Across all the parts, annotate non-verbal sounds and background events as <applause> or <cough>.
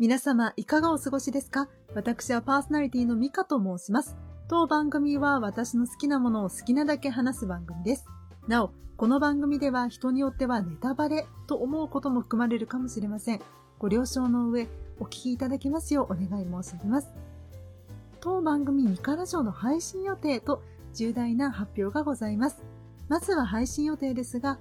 皆様、いかがお過ごしですか？私はパーソナリティのミカと申します。当番組は私の好きなものを好きなだけ話す番組です。なお、この番組では人によってはネタバレと思うことも含まれるかもしれません。ご了承の上、お聞きいただきますようお願い申し上げます。当番組ミカラジオの配信予定と重大な発表がございます。まずは配信予定ですが、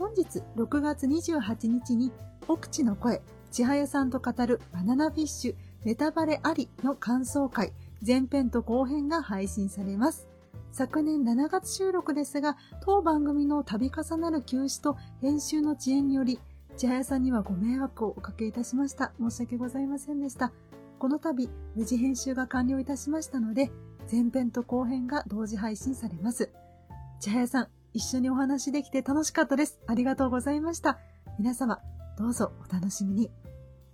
本日6月28日に、奥地の声、千早さんと語るバナナフィッシュネタバレありの感想会前編と後編が配信されます。昨年7月収録ですが、当番組の度重なる休止と編集の遅延により、千早さんにはご迷惑をおかけいたしました。申し訳ございませんでした。この度、無事編集が完了いたしましたので、前編と後編が同時配信されます。千早さん、一緒にお話できて楽しかったです。ありがとうございました。皆様、どうぞお楽しみに。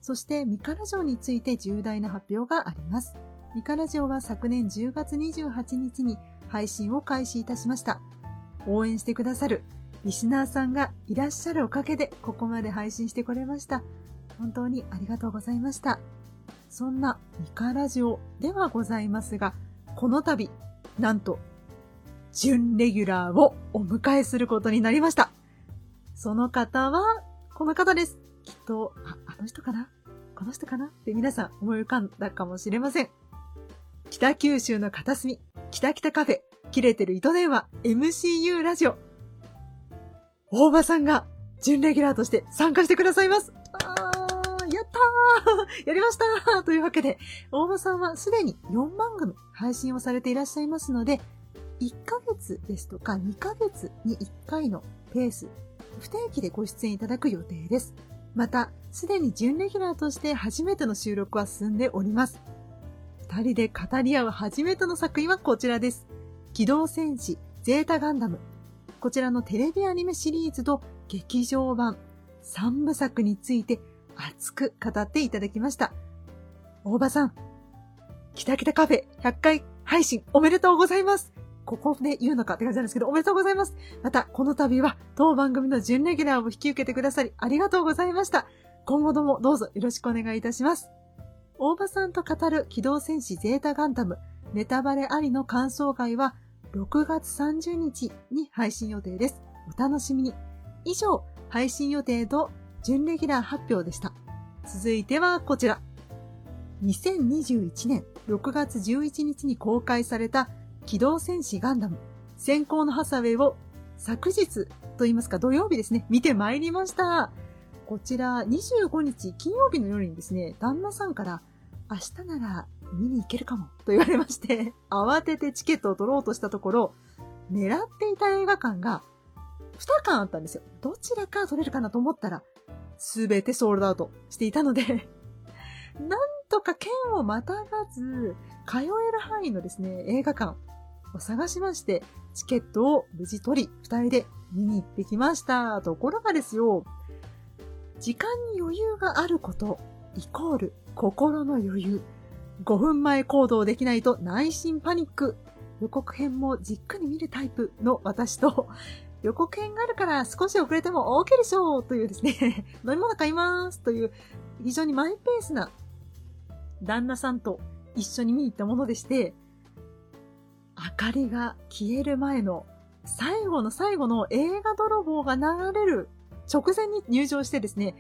そしてミカラジオについて重大な発表があります。ミカラジオは昨年10月28日に配信を開始いたしました。応援してくださるリスナーさんがいらっしゃるおかげでここまで配信してこれました。本当にありがとうございました。そんなミカラジオではございますが、この度、なんと、準レギュラーをお迎えすることになりました。その方は、この方です。きっと、の人かな？この人かな？って皆さん思い浮かんだかもしれません。北九州の片隅、北北カフェ、切れてる糸電話、MCU ラジオ。大場さんが、準レギュラーとして参加してくださいます。あー、やったーやりましたーというわけで、大場さんはすでに4番組配信をされていらっしゃいますので、1ヶ月ですとか2ヶ月に1回のペース、不定期でご出演いただく予定です。また、すでに準レギュラーとして初めての収録は進んでおります。二人で語り合う初めての作品はこちらです。機動戦士ゼータガンダム。こちらのテレビアニメシリーズと劇場版3部作について熱く語っていただきました。大場さん、キタキタカフェ100回配信おめでとうございます。ここで言うのかって感じなんですけど、おめでとうございます。また、この度は、当番組の準レギュラーを引き受けてくださり、ありがとうございました。今後ともどうぞよろしくお願いいたします。大場さんと語る機動戦士ゼータガンダム、ネタバレありの感想会は、6月30日に配信予定です。お楽しみに。以上、配信予定と準レギュラー発表でした。続いてはこちら。2021年6月11日に公開された機動戦士ガンダム、先行のハサウェイを昨日と言いますか土曜日ですね、見てまいりました。こちら25日金曜日の夜にですね、旦那さんから明日なら見に行けるかもと言われまして、<laughs> 慌ててチケットを取ろうとしたところ、狙っていた映画館が2館あったんですよ。どちらか取れるかなと思ったら、すべてソールドアウトしていたので <laughs> なんとか県をまたがず、通える範囲のですね、映画館、を探しまして、チケットを無事取り、二人で見に行ってきました。ところがですよ、時間に余裕があること、イコール心の余裕。5分前行動できないと内心パニック。予告編もじっくり見るタイプの私と、予告編があるから少し遅れても OK でしょうというですね、<laughs> 飲み物買いますという非常にマイペースな旦那さんと一緒に見に行ったものでして、明かりが消える前の最後の最後の映画泥棒が流れる直前に入場してですね、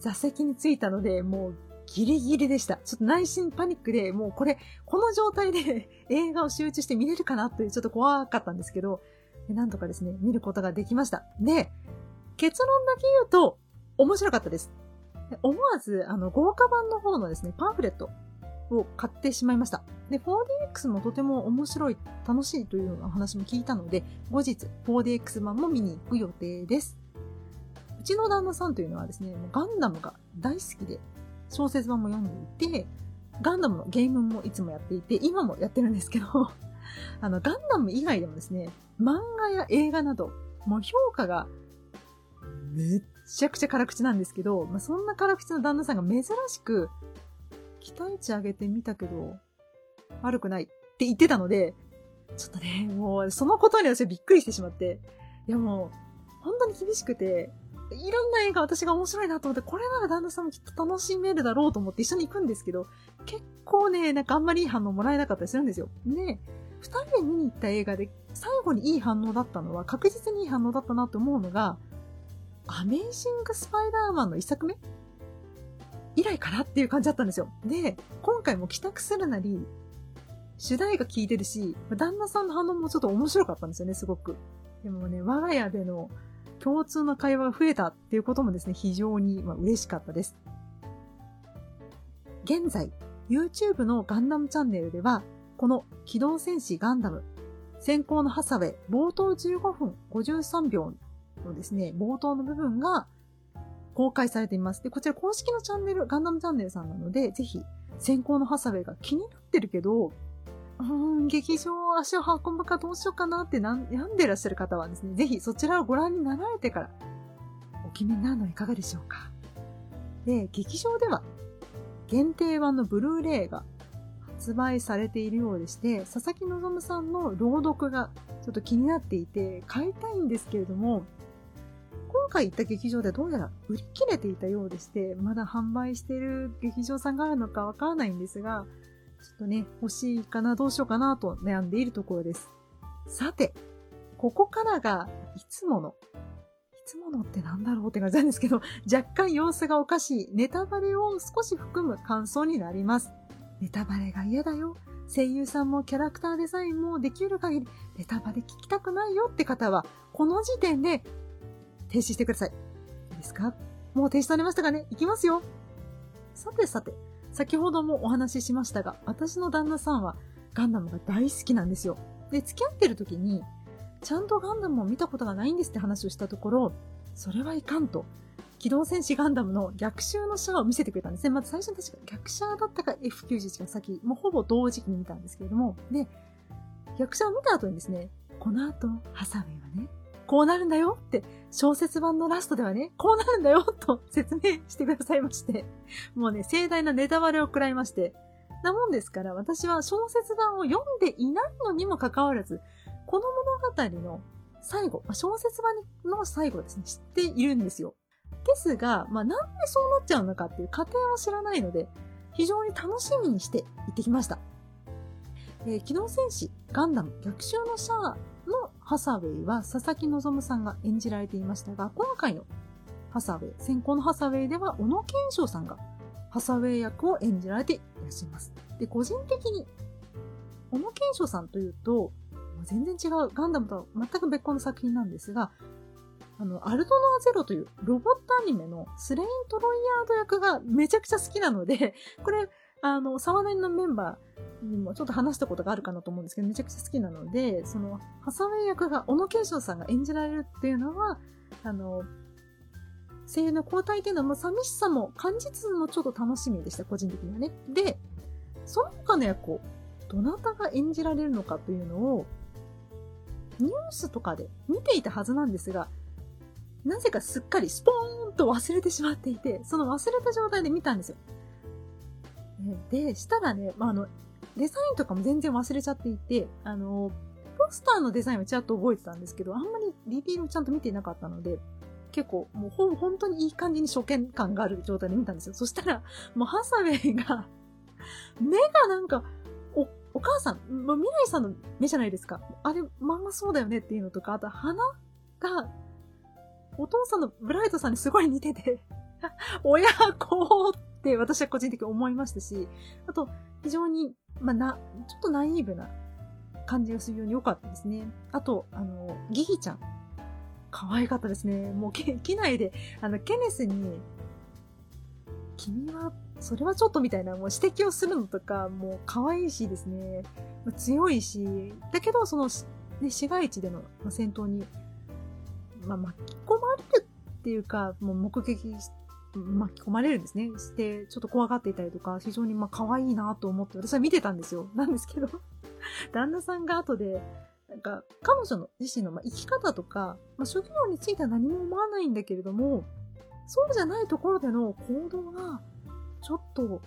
座席に着いたので、もうギリギリでした。ちょっと内心パニックで、もうこれ、この状態で <laughs> 映画を集中して見れるかなというちょっと怖かったんですけど、なんとかですね、見ることができました。で、結論だけ言うと、面白かったです。思わず、あの、豪華版の方のですね、パンフレットを買ってしまいました。で、4DX もとても面白い、楽しいというような話も聞いたので、後日 4DX 版も見に行く予定です。うちの旦那さんというのはですね、ガンダムが大好きで、小説版も読んでいて、ガンダムのゲームもいつもやっていて、今もやってるんですけど、<laughs> あの、ガンダム以外でもですね、漫画や映画など、もう評価がめっちゃくちゃ辛口なんですけど、まあ、そんな辛口の旦那さんが珍しく期待値上げてみたけど、悪くないって言ってたので、ちょっとね、もう、そのことに私はびっくりしてしまって、いやもう、本当に厳しくて、いろんな映画私が面白いなと思って、これなら旦那さんもきっと楽しめるだろうと思って一緒に行くんですけど、結構ね、なんかあんまりいい反応もらえなかったりするんですよ。で、二人で見に行った映画で最後にいい反応だったのは、確実にいい反応だったなって思うのが、アメイジング・スパイダーマンの一作目以来かなっていう感じだったんですよ。で、今回も帰宅するなり、主題が効いてるし、旦那さんの反応もちょっと面白かったんですよね、すごく。でもね、我が家での共通の会話が増えたっていうこともですね、非常に、まあ、嬉しかったです。現在、YouTube のガンダムチャンネルでは、この機動戦士ガンダム、先行のハサウェイ、冒頭15分53秒のですね、冒頭の部分が公開されています。で、こちら公式のチャンネル、ガンダムチャンネルさんなので、ぜひ、先行のハサウェイが気になってるけど、うん、劇場足を運ぶかどうしようかなって悩んでらっしゃる方はですね、ぜひそちらをご覧になられてからお決めになるのはいかがでしょうか。で、劇場では限定版のブルーレイが発売されているようでして、佐々木希さんの朗読がちょっと気になっていて、買いたいんですけれども、回行った劇場でどうやら売り切れていたようでして、まだ販売している劇場さんがあるのかわからないんですが、ちょっとね、欲しいかな、どうしようかなと悩んでいるところです。さて、ここからが、いつもの、いつものってなんだろうって感じなんですけど、若干様子がおかしいネタバレを少し含む感想になります。ネタバレが嫌だよ。声優さんもキャラクターデザインもできる限りネタバレ聞きたくないよって方は、この時点で停止してください。いいですか？もう停止されましたかね？いきますよ。さてさて、先ほどもお話ししましたが、私の旦那さんはガンダムが大好きなんですよ。で、付き合ってる時に、ちゃんとガンダムを見たことがないんですって話をしたところ、それはいかんと。機動戦士ガンダムの逆襲のシャアを見せてくれたんですね。まず最初に確か逆シャアだったか F91 が先、もうほぼ同時期に見たんですけれども、で、逆シャアを見た後にですね、この後、ハサウェイはね、こうなるんだよって、小説版のラストではね、こうなるんだよと説明してくださいまして、もうね、盛大なネタバレを食らいまして、なもんですから、私は小説版を読んでいないのにもかかわらず、この物語の最後、小説版の最後ですね、知っているんですよ。ですが、まあ、なんでそうなっちゃうのかっていう過程を知らないので、非常に楽しみにして行ってきました。えー、機動戦士、ガンダム、逆襲のシャアハサウェイは佐々木希さんが演じられていましたが、今回のハサウェイ、先行のハサウェイでは小野賢章さんがハサウェイ役を演じられていらっしゃいます。で、個人的に、小野賢章さんというと、全然違う、ガンダムとは全く別個の作品なんですが、あの、アルトノアゼロというロボットアニメのスレイン・トロイヤード役がめちゃくちゃ好きなので、これ、あの、沢田のメンバーにもちょっと話したことがあるかなと思うんですけど、めちゃくちゃ好きなので、その、ハサウェイ役が小野賢章さんが演じられるっていうのは、あの、声優の交代っていうのは、もう寂しさも感じつつもちょっと楽しみでした、個人的にはね。で、その他の役を、どなたが演じられるのかというのを、ニュースとかで見ていたはずなんですが、なぜかすっかりスポーンと忘れてしまっていて、その忘れた状態で見たんですよ。で、したらね、まあ、あの、デザインとかも全然忘れちゃっていて、あの、ポスターのデザインはちゃんと覚えてたんですけど、あんまりリビールをちゃんと見ていなかったので、結構、もうほ本当にいい感じに初見感がある状態で見たんですよ。そしたら、もうハサウェイが目がなんか、お、お母さん、もう未来さんの目じゃないですか。あれ、まんまそうだよねっていうのとか、あと鼻が、お父さんのブライトさんにすごい似てて親子って私は個人的に思いましたし、あと、非常に、まあ、な、ちょっとナイーブな感じがするように良かったですね。あと、あの、ギギちゃん。可愛かったですね。もう、機内で、あの、ケネスに、君は、それはちょっとみたいな、もう指摘をするのとか、もう可愛いしですね、強いし、だけど、その、ね、市街地での戦闘にまあ、巻き込まれるっていうか、もう目撃して、巻き込まれるんですね。して、ちょっと怖がっていたりとか、非常にまあ可愛いなと思って、私は見てたんですよ。なんですけど <laughs> 旦那さんが後で、なんか、彼女の自身のまあ生き方とか、まあ、職業については何も思わないんだけれども、そうじゃないところでの行動が、ちょっと、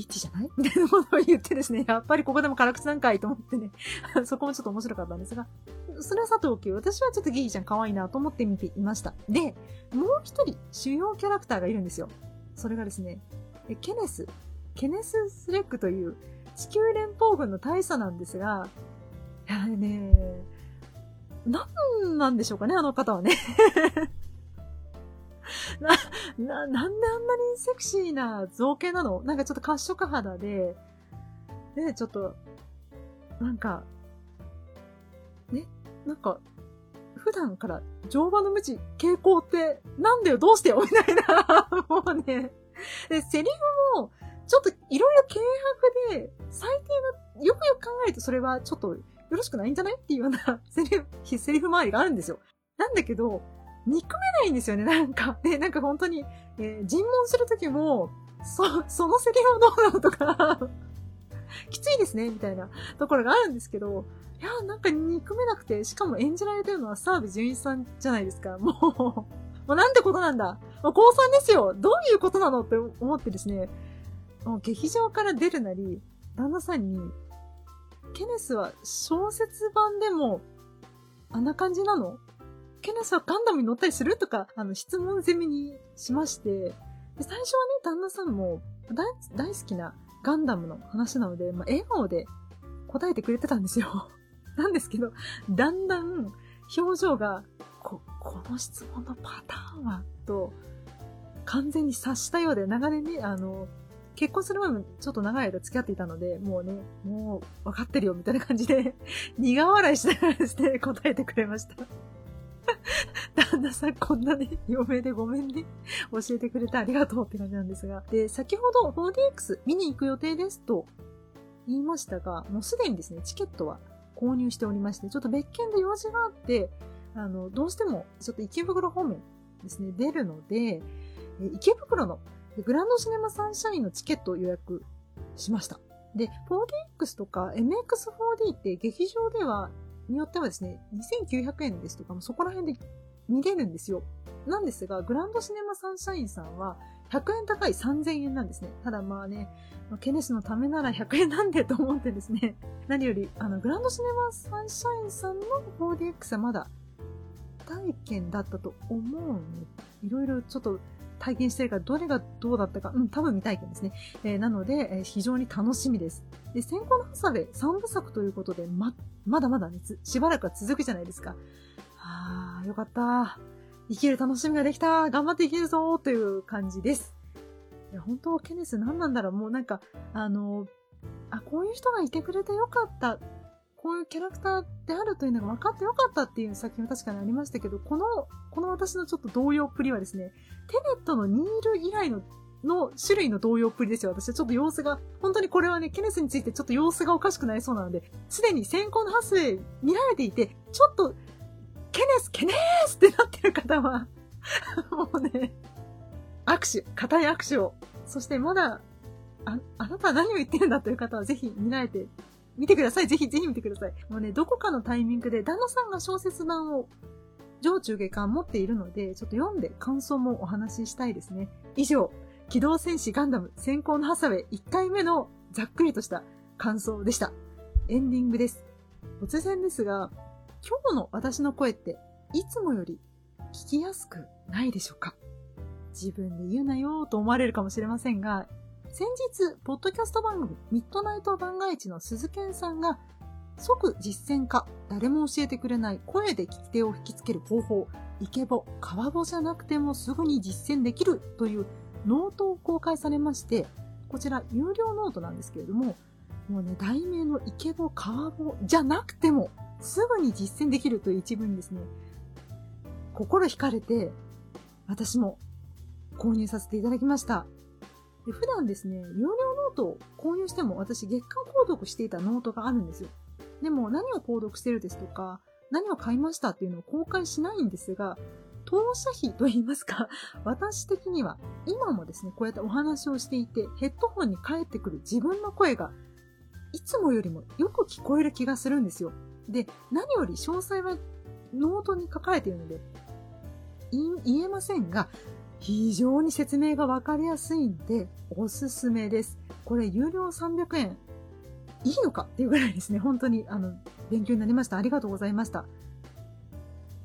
ビッチじゃない？<laughs> みたいなことを言ってですね、やっぱりここでも辛口なんかいと思ってね、<laughs> そこもちょっと面白かったんですが、それはさておき、私はちょっとギギちゃん可愛いなと思って見ていました。で、もう一人主要キャラクターがいるんですよ。それがですね、ケネス、ケネス・スレックという地球連邦軍の大佐なんですが、いやね、なんなんでしょうかね、あの方はね。な、な、んであんなにセクシーな造形なの？なんかちょっと褐色肌で、で、ちょっと、なんか、ね、なんか、普段から乗馬の無知傾向ってなんだよ？どうしてよ？みたいな。<laughs> もうね。で、セリフも、ちょっといろいろ軽薄で、最低な、よくよく考えるとそれはちょっとよろしくないんじゃない？っていうようなセリフ、セリフ周りがあるんですよ。なんだけど、憎めないんですよね、なんか。で、<laughs> なんか本当に、えー、尋問するときも、そ、<laughs> そのセリフどうなのとか <laughs> きついですね、みたいなところがあるんですけど、いや、なんか憎めなくて、しかも演じられてるのは澤部淳一さんじゃないですか。もう、もうなんてことなんだ。もう高3ですよ。どういうことなのって思ってですね、もう劇場から出るなり、旦那さんに、ケネスは小説版でも、あんな感じなのケネスはガンダムに乗ったりする？とか、あの、質問攻めにしまして、で最初はね、旦那さんも大大好きなガンダムの話なので、まあ、笑顔で答えてくれてたんですよ。<laughs> なんですけど、だんだん表情が、こ、この質問のパターンは、と、完全に察したようで、長年ね、あの、結婚する前もちょっと長い間付き合っていたので、もうね、もう分かってるよみたいな感じで、苦笑いしながらですね、答えてくれました。<laughs> 旦那さんこんなね、嫁でごめんね。教えてくれてありがとうって感じなんですが。で、先ほど 4DX 見に行く予定ですと言いましたが、もうすでにですね、チケットは購入しておりまして、ちょっと別件で用事があって、あの、どうしてもちょっと池袋方面ですね、出るので、池袋のグランドシネマサンシャインのチケットを予約しました。で、4DX とか MX4D って劇場ではによってはですね、2900円ですとかもそこら辺で見れるんですよ。なんですが、グランドシネマサンシャインさんは100円高い3000円なんですね。ただまあね、ケネスのためなら100円なんでと思ってですね、何より、あの、グランドシネマサンシャインさんの 4DX はまだ体験だったと思うので、いろいろちょっと体験してるからどれがどうだったか、うん、多分未体験ですね。えー、なので、えー、非常に楽しみです。で、先行のハサウェイ3部作ということで、ま、まだまだね、しばらくは続くじゃないですか。はあ、よかった。生きる楽しみができた。頑張って生きるぞという感じです。いや、本当ケネス何なんだろう。もうなんか、あの、あ、こういう人がいてくれてよかった。こういうキャラクターであるというのが分かってよかったっていう作品は確かにありましたけど、この、この私のちょっと動揺っぷりはですね、テネットのニール以来のの種類の動揺っぷりですよ。私はちょっと様子が、本当にこれはね、ケネスについてちょっと様子がおかしくなりそうなので、すでに先行のハスウェイ見られていて、ちょっと、ケネス、ケネースってなってる方は、<laughs> もうね、握手、固い握手を、そしてまだ、あ、あなたは何を言ってるんだという方はぜひ見られて見てください。ぜひぜひ見てください。もうね、どこかのタイミングで旦那さんが小説版を上中下巻持っているので、ちょっと読んで感想もお話ししたいですね。以上、機動戦士ガンダム先行のハサウェイ1回目のざっくりとした感想でした。エンディングです。突然ですが、今日の私の声っていつもより聞きやすくないでしょうか？自分で言うなよと思われるかもしれませんが、先日、ポッドキャスト番組、ミッドナイト番外地の鈴賢さんが、即実践化、誰も教えてくれない声で聞き手を引きつける方法、イケボ、カワボじゃなくてもすぐに実践できるというノートを公開されまして、こちら有料ノートなんですけれども、もうね、題名のイケボ、カワボじゃなくてもすぐに実践できるという一文ですね、心惹かれて、私も購入させていただきました。で普段ですね、有料ノートを購入しても私月間購読していたノートがあるんですよ。でも何を購読してるですとか、何を買いましたっていうのを公開しないんですが、投射費と言いますか、<laughs> 私的には今もですね、こうやってお話をしていて、ヘッドホンに返ってくる自分の声がいつもよりもよく聞こえる気がするんですよ。で、何より詳細はノートに書かれているので、言えませんが、非常に説明がわかりやすいんで、おすすめです。これ、有料300円。いいのかっていうぐらいですね。本当に、あの、勉強になりました。ありがとうございました。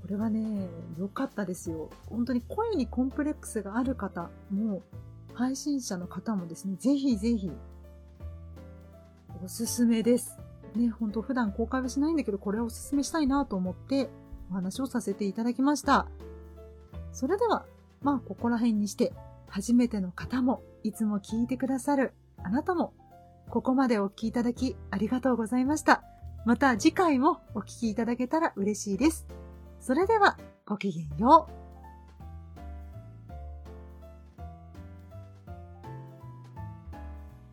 これはね、良かったですよ。本当に声にコンプレックスがある方も、配信者の方もですね、ぜひぜひ、おすすめです。ね、本当普段公開はしないんだけど、これはおすすめしたいなと思ってお話をさせていただきました。それでは、まあ、ここら辺にして、初めての方も、いつも聞いてくださるあなたも、ここまでお聞きいただきありがとうございました。また次回もお聞きいただけたら嬉しいです。それでは、ごきげんよう。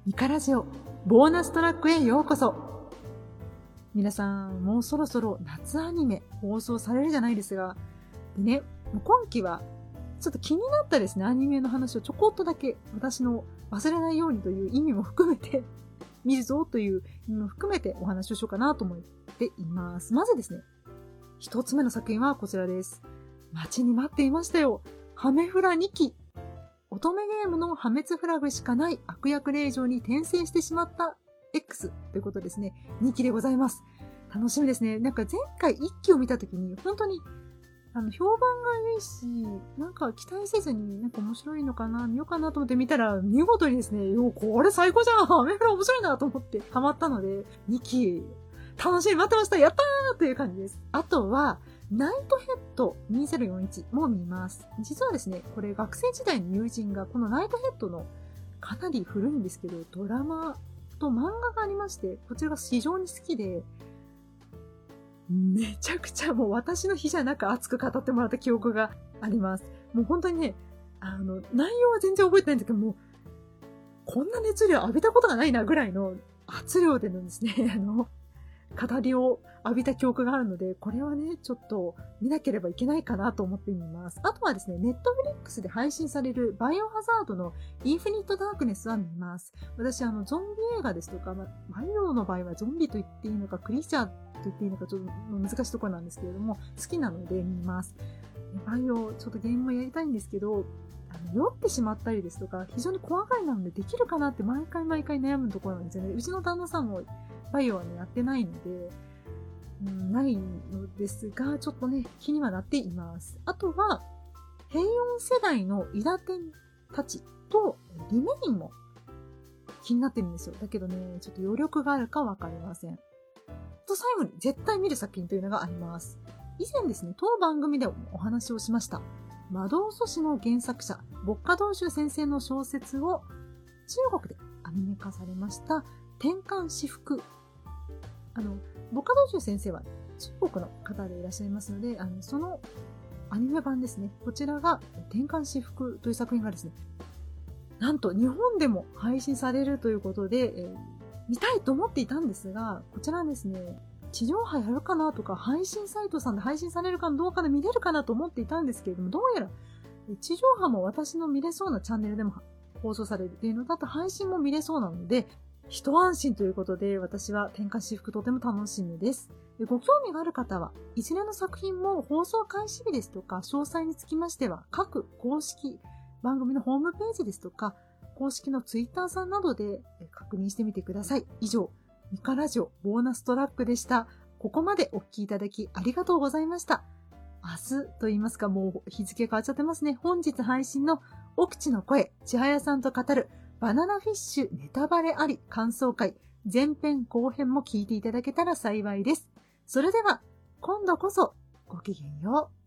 ミカラジオ、ボーナストラックへようこそ。皆さん、もうそろそろ夏アニメ放送されるじゃないですが、でね、今期はちょっと気になったですね、アニメの話をちょこっとだけ私の忘れないようにという意味も含めて <laughs> 見るぞという意味も含めてお話をしようかなと思っています。まずですね、一つ目の作品はこちらです。待ちに待っていましたよ。ハメフラ2期。乙女ゲームの破滅フラグしかない悪役令状に転生してしまった X ということですね。2期でございます。楽しみですね。なんか前回1期を見たときに、本当に、あの、評判がいいし、なんか期待せずに、なんか面白いのかな、見ようかなと思って見たら、見事にですね、よ、これ最高じゃんアメフラ面白いなと思ってハマったので、2期楽しみ待ってましたやったーという感じです。あとは、ナイトヘッド2041も見ます。実はですね、これ学生時代の友人がこのナイトヘッドのかなり古いんですけど、ドラマと漫画がありまして、こちらが非常に好きで、めちゃくちゃもう私の日じゃなく熱く語ってもらった記憶があります。もう本当にね、あの、内容は全然覚えてないんですけど、も、こんな熱量浴びたことがないなぐらいの圧量でのですね、<laughs> あの、語りを浴びた記憶があるので、これはね、ちょっと見なければいけないかなと思ってみます。あとはですね、ネットフリックスで配信されるバイオハザードのインフィニットダークネスは見ます。私、あの、ゾンビ映画ですとか、まバイオの場合はゾンビと言っていいのか、クリーチャーと言っていいのか、ちょっと難しいところなんですけれども、好きなので見ます。バイオ、ちょっとゲームもやりたいんですけど、あの酔ってしまったりですとか、非常に怖がりなのでできるかなって毎回毎回悩むところなんですよね。うちの旦那さんもバイオはね、やってないので、うん、ないのですが、ちょっとね、気にはなっています。あとは、平穏世代のイラテンたちとリメインも気になってるんですよ。だけどね、ちょっと余力があるかわかりません。と、最後に絶対見る作品というのがあります。以前ですね、当番組でお話をしました。魔導祖師の原作者、牧歌道州先生の小説を中国でアニメ化されました転換私服あの、ボカ道中先生は中国の方でいらっしゃいますので、あの、そのアニメ版ですね。こちらが、転換私服という作品がですね、なんと日本でも配信されるということで、えー、見たいと思っていたんですが、こちらですね、地上波やるかなとか、配信サイトさんで配信されるかどうかで見れるかなと思っていたんですけれども、どうやら、地上波も私の見れそうなチャンネルでも放送されるっていうのだと配信も見れそうなので、一安心ということで、私は天下私服とても楽しみです。ご興味がある方は、一連の作品も放送開始日ですとか、詳細につきましては、各公式番組のホームページですとか、公式のツイッターさんなどで確認してみてください。以上、ミカラジオボーナストラックでした。ここまでお聞きいただきありがとうございました。明日と言いますか、もう日付変わっちゃってますね。本日配信の奥地の声、千早さんと語るバナナフィッシュネタバレあり感想会、前編後編も聞いていただけたら幸いです。それでは、今度こそごきげんよう。